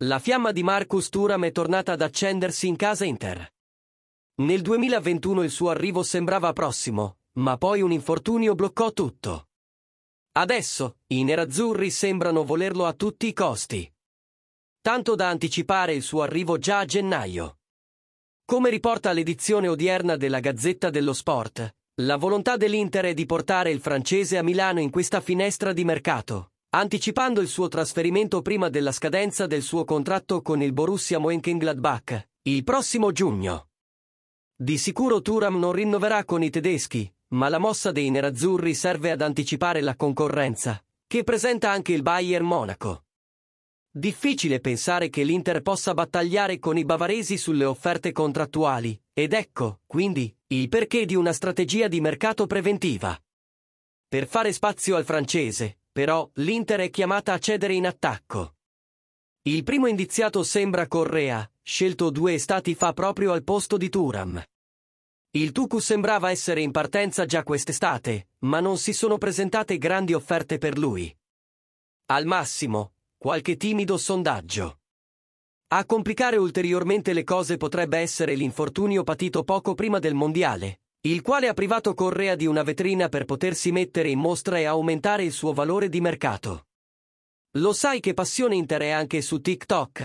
La fiamma di Marcus Thuram è tornata ad accendersi in casa Inter. Nel 2021 il suo arrivo sembrava prossimo, ma poi un infortunio bloccò tutto. Adesso i nerazzurri sembrano volerlo a tutti i costi. Tanto da anticipare il suo arrivo già a gennaio. Come riporta l'edizione odierna della Gazzetta dello Sport, la volontà dell'Inter è di portare il francese a Milano in questa finestra di mercato, anticipando il suo trasferimento prima della scadenza del suo contratto con il Borussia Mönchengladbach, il prossimo giugno. Di sicuro Turam non rinnoverà con i tedeschi, ma la mossa dei nerazzurri serve ad anticipare la concorrenza, che presenta anche il Bayern Monaco. Difficile pensare che l'Inter possa battagliare con i bavaresi sulle offerte contrattuali, ed ecco, quindi, il perché di una strategia di mercato preventiva. Per fare spazio al francese, però, l'Inter è chiamata a cedere in attacco. Il primo indiziato sembra Correa, scelto due estati fa proprio al posto di Turam. Il Tucu sembrava essere in partenza già quest'estate, ma non si sono presentate grandi offerte per lui. Al massimo, qualche timido sondaggio. A complicare ulteriormente le cose potrebbe essere l'infortunio patito poco prima del mondiale, il quale ha privato Correa di una vetrina per potersi mettere in mostra e aumentare il suo valore di mercato. Lo sai che Passione Inter è anche su TikTok?